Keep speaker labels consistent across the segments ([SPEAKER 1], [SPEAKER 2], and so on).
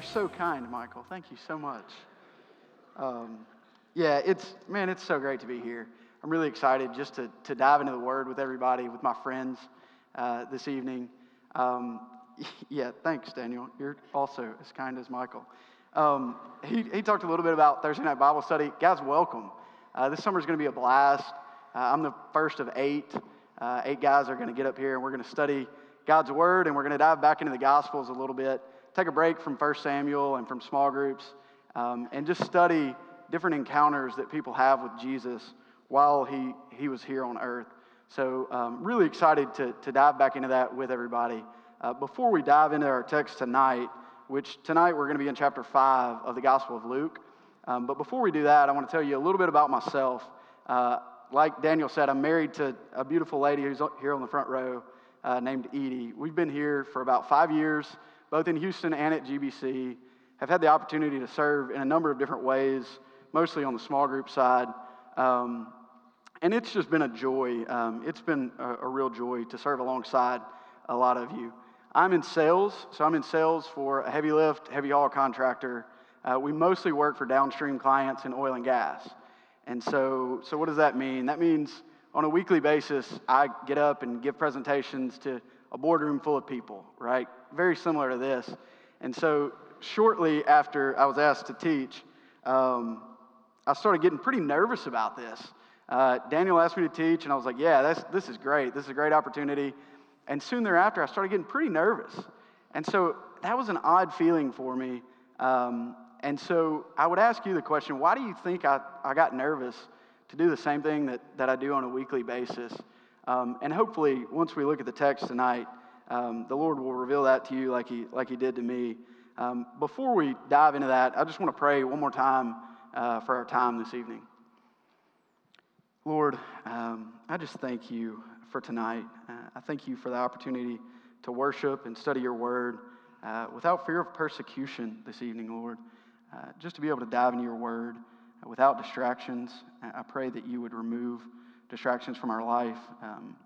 [SPEAKER 1] You're so kind, Michael. Thank you so much. Um, yeah, it's, man, it's so great to be here. I'm really excited just to, to dive into the Word with everybody, with my friends uh, this evening. Um, yeah, thanks, Daniel. You're also as kind as Michael. Um, he, he talked a little bit about Thursday night Bible study. Guys, welcome. Uh, this summer is going to be a blast. Uh, I'm the first of eight. Uh, eight guys are going to get up here and we're going to study God's Word and we're going to dive back into the Gospels a little bit take a break from 1 Samuel and from small groups um, and just study different encounters that people have with Jesus while he, he was here on earth. So, um, really excited to, to dive back into that with everybody. Uh, before we dive into our text tonight, which tonight we're going to be in chapter 5 of the Gospel of Luke. Um, but before we do that, I want to tell you a little bit about myself. Uh, like Daniel said, I'm married to a beautiful lady who's here on the front row uh, named Edie. We've been here for about five years both in Houston and at GBC, have had the opportunity to serve in a number of different ways, mostly on the small group side. Um, and it's just been a joy. Um, it's been a, a, real joy to serve alongside a lot of you. I'm in sales, so I'm in sales for a heavy lift, heavy haul contractor. Uh, we mostly work for downstream clients in oil and gas. And so, so what does that mean? That means on a weekly basis, I get up and give presentations to a boardroom full of people, right? Very similar to this. And so, shortly after I was asked to teach, um, I started getting pretty nervous about this. Uh, Daniel asked me to teach, and I was like, yeah, that's, this is great. This is a great opportunity. And soon thereafter, I started getting pretty nervous. And so, that was an odd feeling for me. Um, and so, I would ask you the question why do you think I, I got nervous to do the same thing that, that I do on a weekly basis? Um, and hopefully, once we look at the text tonight, um, the Lord will reveal that to you like He, like he did to me. Um, before we dive into that, I just want to pray one more time uh, for our time this evening. Lord, um, I just thank you for tonight. Uh, I thank you for the opportunity to worship and study your word uh, without fear of persecution this evening, Lord. Uh, just to be able to dive into your word uh, without distractions. I pray that you would remove distractions from our life, um,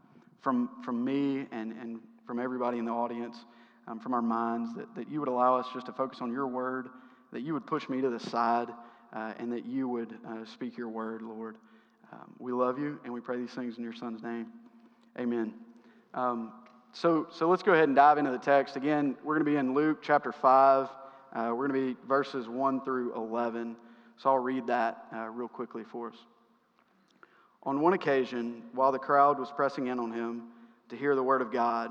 [SPEAKER 1] from, from me and, and from everybody in the audience, um, from our minds, that, that you would allow us just to focus on your word, that you would push me to the side, uh, and that you would uh, speak your word, Lord. Um, we love you, and we pray these things in your son's name. Amen. Um, so, so let's go ahead and dive into the text. Again, we're going to be in Luke chapter 5. Uh, we're going to be verses 1 through 11. So I'll read that uh, real quickly for us. On one occasion, while the crowd was pressing in on him to hear the word of God,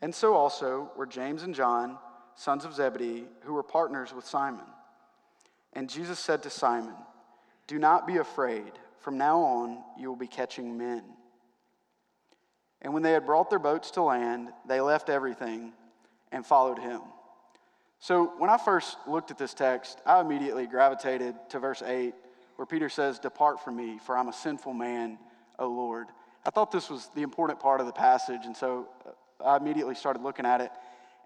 [SPEAKER 1] And so also were James and John, sons of Zebedee, who were partners with Simon. And Jesus said to Simon, Do not be afraid. From now on, you will be catching men. And when they had brought their boats to land, they left everything and followed him. So when I first looked at this text, I immediately gravitated to verse 8 where Peter says, Depart from me, for I'm a sinful man, O Lord. I thought this was the important part of the passage, and so I immediately started looking at it.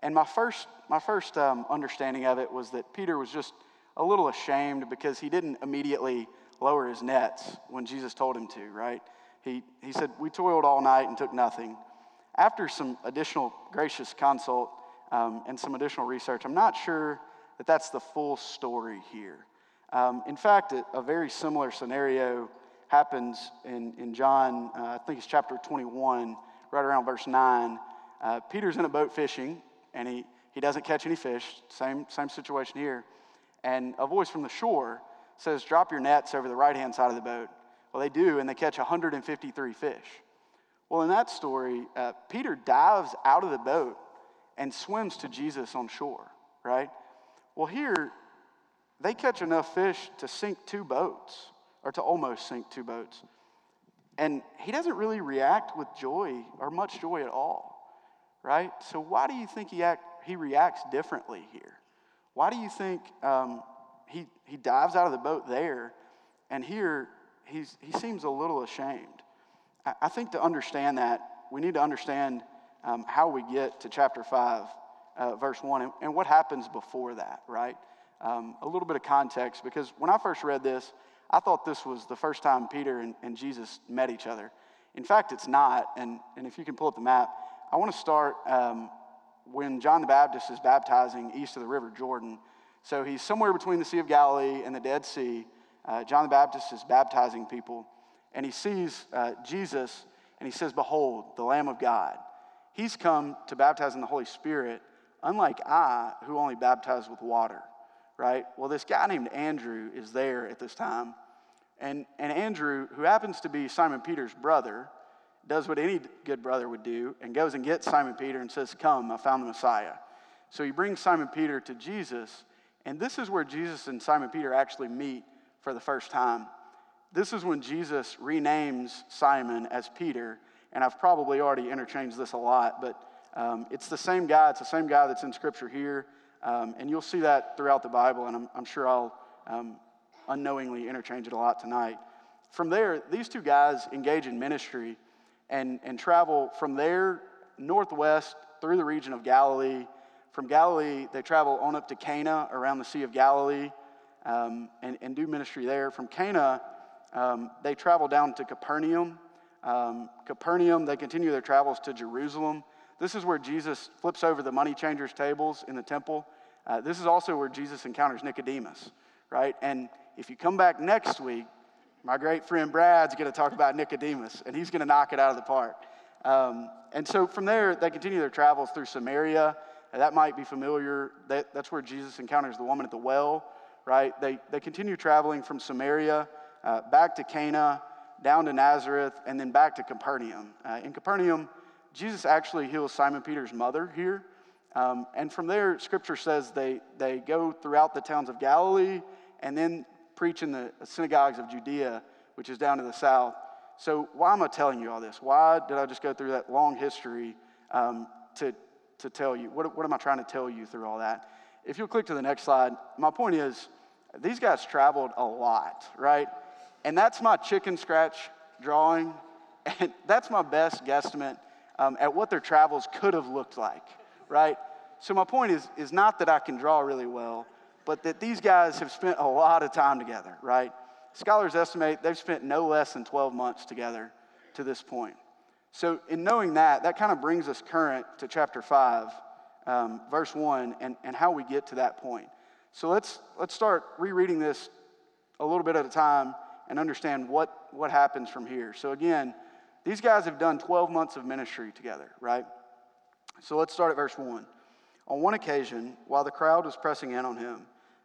[SPEAKER 1] And my first, my first um, understanding of it was that Peter was just a little ashamed because he didn't immediately lower his nets when Jesus told him to, right? He, he said, We toiled all night and took nothing. After some additional gracious consult um, and some additional research, I'm not sure that that's the full story here. Um, in fact, a, a, very similar scenario happens in, in John, uh, I think it's chapter 21, right around verse 9. Uh, Peter's in a boat fishing, and he, he doesn't catch any fish. Same, same situation here. And a voice from the shore says, Drop your nets over the right hand side of the boat. Well, they do, and they catch 153 fish. Well, in that story, uh, Peter dives out of the boat and swims to Jesus on shore, right? Well, here, they catch enough fish to sink two boats, or to almost sink two boats. And he doesn't really react with joy or much joy at all, right? So, why do you think he, act, he reacts differently here? Why do you think um, he, he dives out of the boat there, and here he's, he seems a little ashamed? I, I think to understand that, we need to understand um, how we get to chapter 5, uh, verse 1, and, and, what happens before that, right? Um, a little bit of context, because when I first read this, I thought this was the first time Peter and, and Jesus met each other. In fact, it's not. And, and if you can pull up the map, I want to start um, when John the Baptist is baptizing east of the River Jordan. So he's somewhere between the Sea of Galilee and the Dead Sea. Uh, John the Baptist is baptizing people, and he sees uh, Jesus, and he says, Behold, the Lamb of God. He's come to baptize in the Holy Spirit, unlike I, who only baptize with water, right? Well, this guy named Andrew is there at this time, and, and Andrew, who happens to be Simon Peter's brother, does what any good brother would do and goes and gets Simon Peter and says, Come, I found the Messiah. So he brings Simon Peter to Jesus, and this is where Jesus and Simon Peter actually meet for the first time. This is when Jesus renames Simon as Peter, and I've probably already interchanged this a lot, but um, it's the same guy. It's the same guy that's in Scripture here, um, and you'll see that throughout the Bible, and I'm, I'm sure I'll um, unknowingly interchange it a lot tonight. From there, these two guys engage in ministry and, and travel from there northwest through the region of Galilee. From Galilee, they travel on up to Cana around the Sea of Galilee um, and, and do ministry there. From Cana, um, they travel down to Capernaum. Um, Capernaum, they continue their travels to Jerusalem. This is where Jesus flips over the money changers' tables in the temple. Uh, this is also where Jesus encounters Nicodemus, right? And if you come back next week, my great friend Brad's going to talk about Nicodemus, and he's going to knock it out of the park. Um, and so from there, they continue their travels through Samaria. That might be familiar. That, that's where Jesus encounters the woman at the well, right? They, they continue traveling from Samaria uh, back to Cana, down to Nazareth, and then back to Capernaum. Uh, in Capernaum, Jesus actually heals Simon Peter's mother here. Um, and from there, scripture says they, they go throughout the towns of Galilee and then preach in the synagogues of Judea, which is down to the south. So, why am I telling you all this? Why did I just go through that long history um, to, to tell you? What, what am I trying to tell you through all that? If you'll click to the next slide, my point is these guys traveled a lot, right? And that's my chicken scratch drawing, and that's my best guesstimate um, at what their travels could have looked like, right? So, my point is, is not that I can draw really well, but that these guys have spent a lot of time together, right? Scholars estimate they've spent no less than 12 months together to this point. So, in knowing that, that kind of brings us current to chapter 5, um, verse 1, and, and how we get to that point. So, let's, let's start rereading this a little bit at a time and understand what, what happens from here. So, again, these guys have done 12 months of ministry together, right? So, let's start at verse 1. On one occasion, while the crowd was pressing in on him,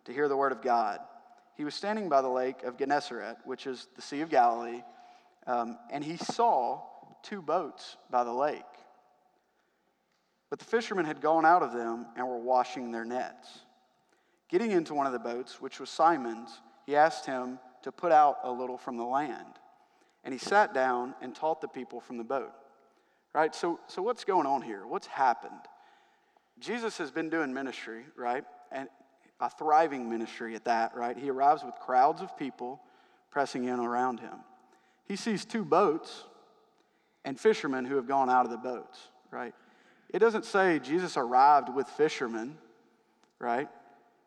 [SPEAKER 1] to hear the word of God. He was standing by the lake of Gennesaret, which is the Sea of Galilee, um, and he saw two boats by the lake. But the fishermen had gone out of them and were washing their nets. Getting into one of the boats, which was Simon's, he asked him to put out a little from the land. And he sat down and taught the people from the boat. Right? So, so what's going on here? What's happened? Jesus has been doing ministry, right? And a thriving ministry at that, right? He arrives with crowds of people pressing in around him. He sees two boats and fishermen who have gone out of the boats, right? It doesn't say Jesus arrived with fishermen, right?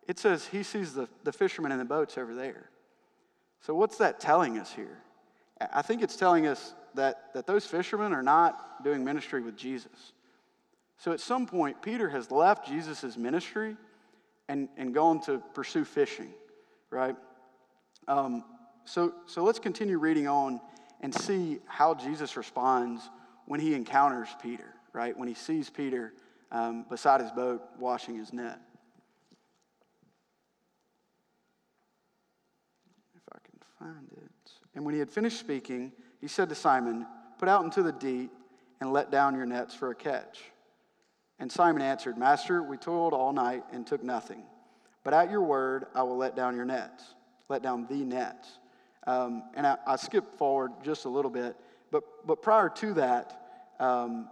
[SPEAKER 1] It says he sees the, the fishermen in the boats over there. So, what's that telling us here? I think it's telling us that, that those fishermen are not doing ministry with Jesus. So, at some point, Peter has left Jesus' ministry and, and going to pursue fishing, right? Um, so, so let's continue reading on and see how Jesus responds when he encounters Peter, right? When he sees Peter um, beside his boat washing his net. if I can find it. And when he had finished speaking, he said to Simon, Put out into the deep and let down your nets for a catch. And Simon answered, Master, we toiled all night and took nothing. But at your word, I will let down your nets, let down the nets. Um, and I, I skipped forward just a little bit, but, but prior to that, um,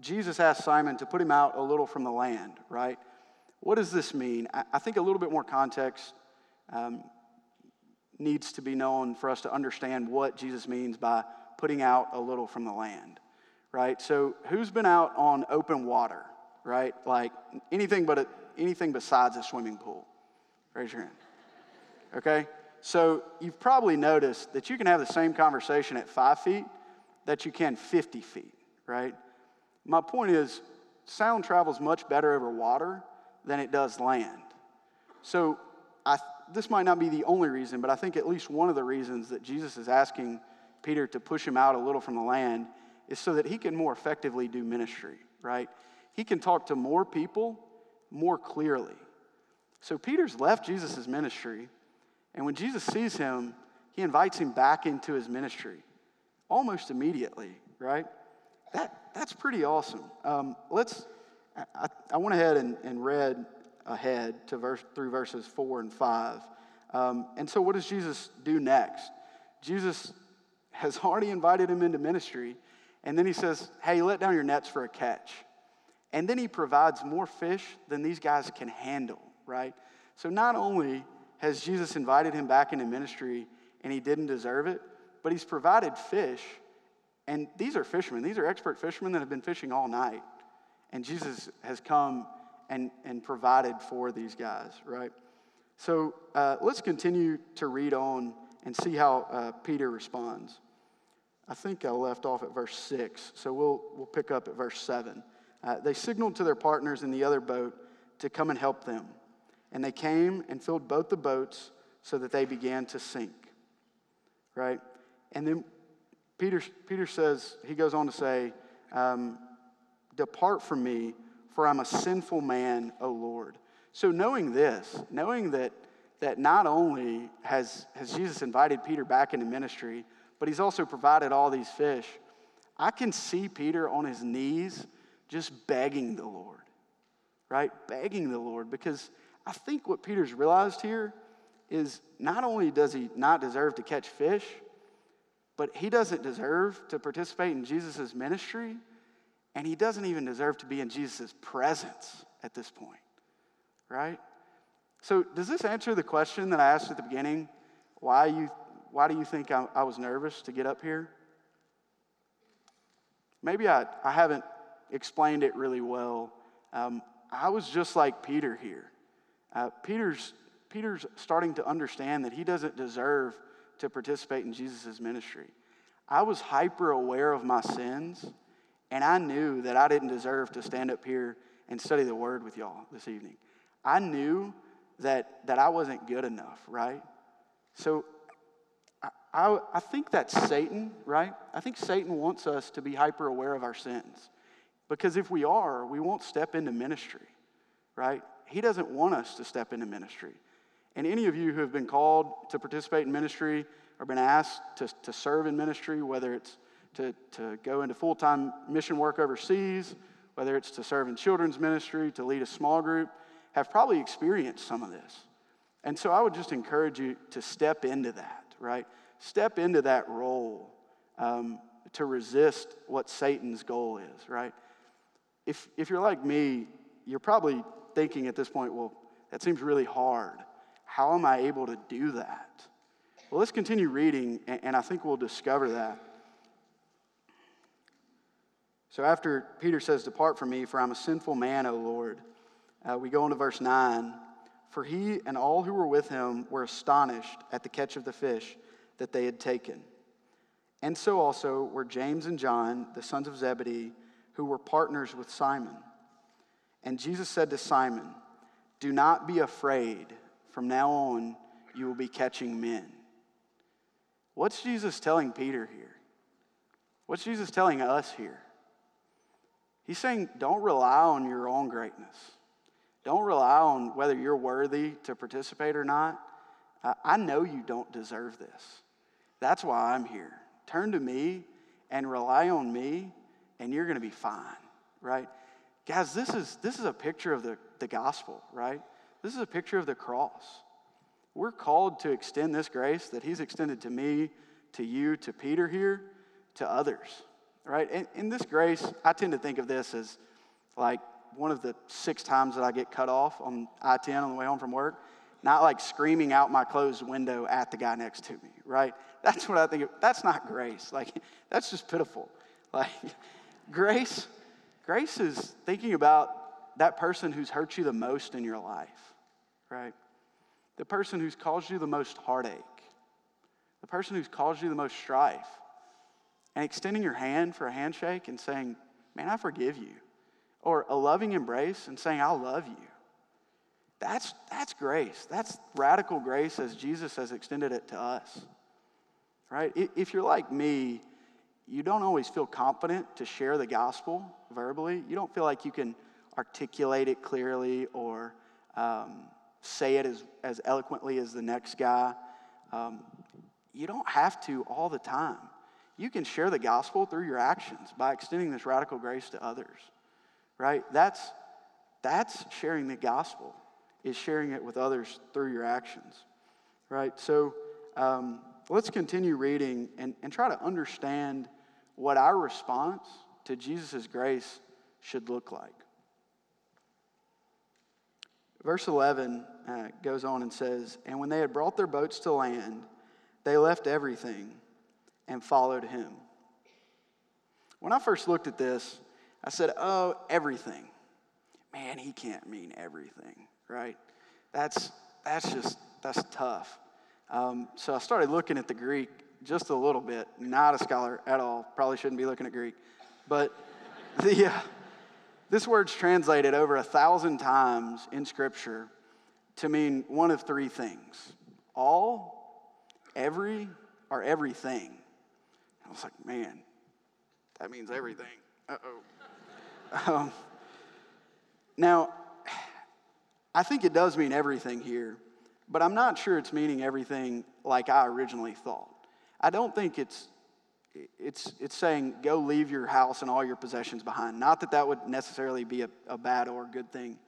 [SPEAKER 1] Jesus asked Simon to put him out a little from the land, right? What does this mean? I, I think a little bit more context um, needs to be known for us to understand what Jesus means by putting out a little from the land, right? So, who's been out on open water, right? Like anything but a, anything besides a swimming pool? Raise your hand. Okay? So, you've probably noticed that you can have the same conversation at five feet that you can 50 feet, right? My point is, sound travels much better over water than it does land. So, I, this might not be the only reason, but I think at least one of the reasons that Jesus is asking Peter to push him out a little from the land is so that he can more effectively do ministry, right? He can talk to more people more clearly. So Peter's left Jesus' ministry, and when Jesus sees him, he invites him back into his ministry almost immediately, right? That, that's pretty awesome. Um, let's, I, I, went ahead and, and read ahead to verse, through verses four and five. Um, and so, what does Jesus do next? Jesus has already invited him into ministry, and then he says, Hey, let down your nets for a catch. And then he provides more fish than these guys can handle, right? So, not only has Jesus invited him back into ministry and he didn't deserve it, but he's provided fish. And these are fishermen, these are expert fishermen that have been fishing all night. And Jesus has come and, and provided for these guys, right? So uh, let's continue to read on and see how uh, Peter responds. I think I left off at verse 6, so we'll, we'll pick up at verse 7. Uh, they signaled to their partners in the other boat to come and help them. And they came and filled both the boats so that they began to sink. Right? And then Peter, Peter says, he goes on to say, um, Depart from me, for I'm a sinful man, O Lord. So, knowing this, knowing that, that not only has, has Jesus invited Peter back into ministry, but he's also provided all these fish, I can see Peter on his knees just begging the Lord, right? Begging the Lord, because I think what Peter's realized here is not only does he not deserve to catch fish, but he doesn't deserve to participate in Jesus' ministry, and he doesn't even deserve to be in Jesus' presence at this point right? So, does this answer the question that I asked at the beginning? Why, you, why do you think I, I was nervous to get up here? Maybe I, I haven't explained it really well. Um, I was just like Peter here. Uh, Peter's, Peter's starting to understand that he doesn't deserve to participate in Jesus' ministry. I was hyper aware of my sins, and I knew that I didn't deserve to stand up here and study the word with y'all this evening. I knew that, that I wasn't good enough, right? So I, I, I think that's Satan, right? I think Satan wants us to be hyper aware of our sins. Because if we are, we won't step into ministry, right? He doesn't want us to step into ministry. And any of you who have been called to participate in ministry or been asked to, to serve in ministry, whether it's to, to go into full time mission work overseas, whether it's to serve in children's ministry, to lead a small group, have probably experienced some of this. And so I would just encourage you to step into that, right? Step into that role um, to resist what Satan's goal is, right? If, if you're like me, you're probably thinking at this point, well, that seems really hard. How am I able to do that? Well, let's continue reading, and, and I think we'll discover that. So after Peter says, Depart from me, for I'm a sinful man, O Lord. Uh, we go into verse 9. For he and all who were with him were astonished at the catch of the fish that they had taken. And so also were James and John, the sons of Zebedee, who were partners with Simon. And Jesus said to Simon, Do not be afraid. From now on, you will be catching men. What's Jesus telling Peter here? What's Jesus telling us here? He's saying, Don't rely on your own greatness. Don't rely on whether you're worthy to participate or not. I know you don't deserve this. That's why I'm here. Turn to me and rely on me, and you're going to be fine, right? Guys, this is, this is a picture of the, the gospel, right? This is a picture of the cross. We're called to extend this grace that He's extended to me, to you, to Peter here, to others, right? And in this grace, I tend to think of this as like one of the six times that I get cut off on I 10 on the way home from work, not like screaming out my closed window at the guy next to me, right? That's what I think of. That's not grace. Like, that's just pitiful. Like, grace, grace is thinking about that person who's hurt you the most in your life, right? The person who's caused you the most heartache, the person who's caused you the most strife, and extending your hand for a handshake and saying, Man, I forgive you or a loving embrace and saying, I love you. That's, that's grace. That's radical grace as Jesus has extended it to us. Right? If you're like me, you don't always feel confident to share the gospel verbally. You don't feel like you can articulate it clearly or um, say it as, as eloquently as the next guy. Um, you don't have to all the time. You can share the gospel through your actions by extending this radical grace to others right? That's, that's sharing the gospel, is sharing it with others through your actions, right? So um, let's continue reading and, and try to understand what our response to Jesus' grace should look like. Verse 11 uh, goes on and says, And when they had brought their boats to land, they left everything and followed him. When I first looked at this, I said, Oh, everything. Man, he can't mean everything, right? That's, that's just, that's tough. Um, so I started looking at the Greek just a little bit. Not a scholar at all. Probably shouldn't be looking at Greek. But the, uh, this word's translated over a thousand times in Scripture to mean one of three things all, every, or everything. I was like, man, that means everything. Uh oh. Um, now, I think it does mean everything here, but I'm not sure it's meaning everything like I originally thought. I don't think it's it's it's saying go leave your house and all your possessions behind. Not that that would necessarily be a, a bad or a good thing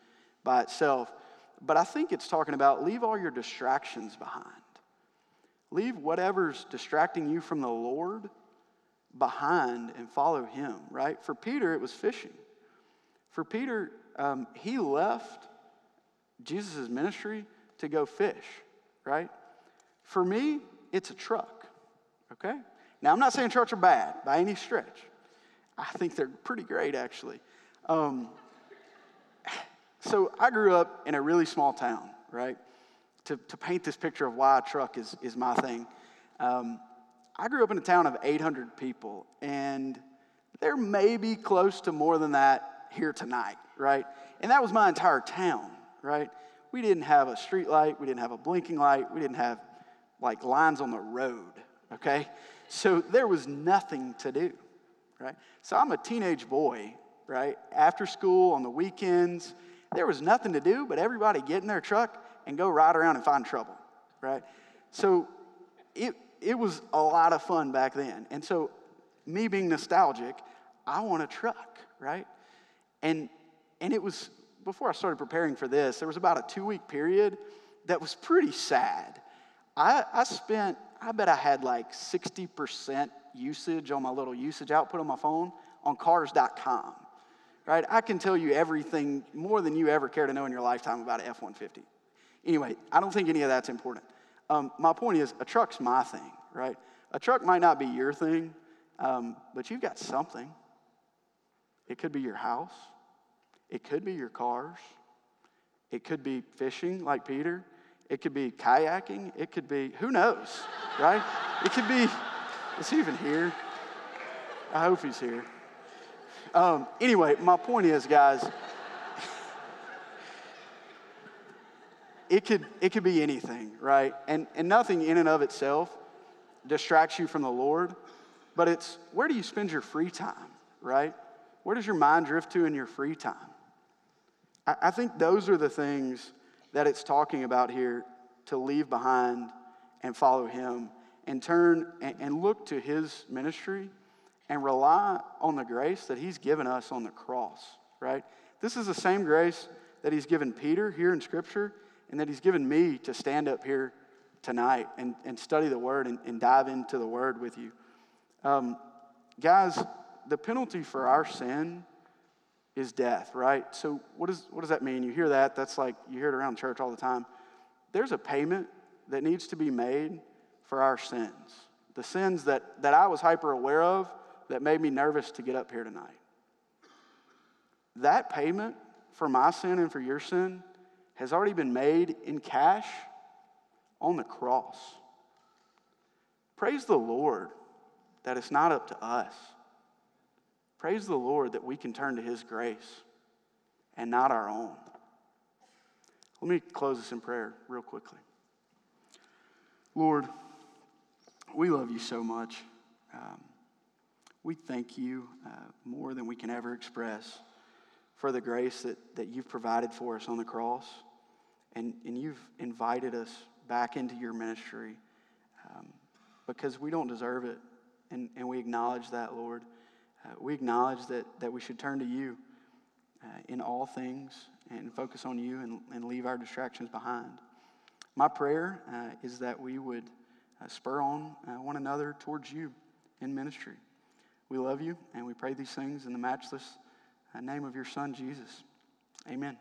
[SPEAKER 1] by itself, but I think it's talking about leave all your distractions behind. Leave whatever's distracting you from the Lord behind and follow Him, right? For Peter, it was fishing. For Peter, um, he left Jesus' ministry to go fish, right? For me, it's a truck, okay? Now, I'm not saying trucks are bad by any stretch. I think they're pretty great, actually. Um, so, I grew up in a really small town, right? To, to paint this picture of why a truck is, is my thing, um, I grew up in a town of 800 people, and there may be close to more than that here tonight, right? And that was my entire town, right? We didn't have a street light, we didn't have a blinking light, we didn't have like lines on the road, okay? So there was nothing to do, right? So I'm a teenage boy, right? After school, on the weekends, there was nothing to do but everybody get in their truck and go ride around and find trouble, right? So it, it was a lot of fun back then. And so, me being nostalgic, I want a truck, right? And, and it was, before I started preparing for this, there was about a two week period that was pretty sad. I, I spent, I bet I had like 60% usage on my little usage output on my phone on cars.com. Right? I can tell you everything more than you ever care to know in your lifetime about an F 150. Anyway, I don't think any of that's important. Um, my point is, a truck's my thing, right? A truck might not be your thing, um, but you've got something. It could be your house. It could be your cars. It could be fishing like Peter. It could be kayaking. It could be, who knows, right? It could be, is he even here? I hope he's here. Um, anyway, my point is, guys, it could, it could be anything, right? And, and nothing in and of itself distracts you from the Lord, but it's where do you spend your free time, right? Where does your mind drift to in your free time? I, I think those are the things that it's talking about here to leave behind and follow him and turn and, look to his ministry and rely on the grace that he's given us on the cross, right? This is the same grace that he's given Peter here in Scripture and that he's given me to stand up here tonight and, and study the Word and, and dive into the Word with you. Um, guys, the penalty for our sin is death, right? So, what, is, what does that mean? You hear that, that's like you hear it around church all the time. There's a payment that needs to be made for our sins. The sins that, that I was hyper aware of that made me nervous to get up here tonight. That payment for my sin and for your sin has already been made in cash on the cross. Praise the Lord that it's not up to us. Praise the Lord that we can turn to His grace and not our own. Let me close this in prayer real quickly. Lord, we love you so much. Um, we thank you uh, more than we can ever express for the grace that, that you've provided for us on the cross. And, and you've invited us back into your ministry um, because we don't deserve it. And, and we acknowledge that, Lord. Uh, we acknowledge that, that we should turn to you uh, in all things and focus on you and, and leave our distractions behind. My prayer uh, is that we would uh, spur on uh, one another towards you in ministry. We love you and we pray these things in the matchless uh, name of your Son, Jesus. Amen.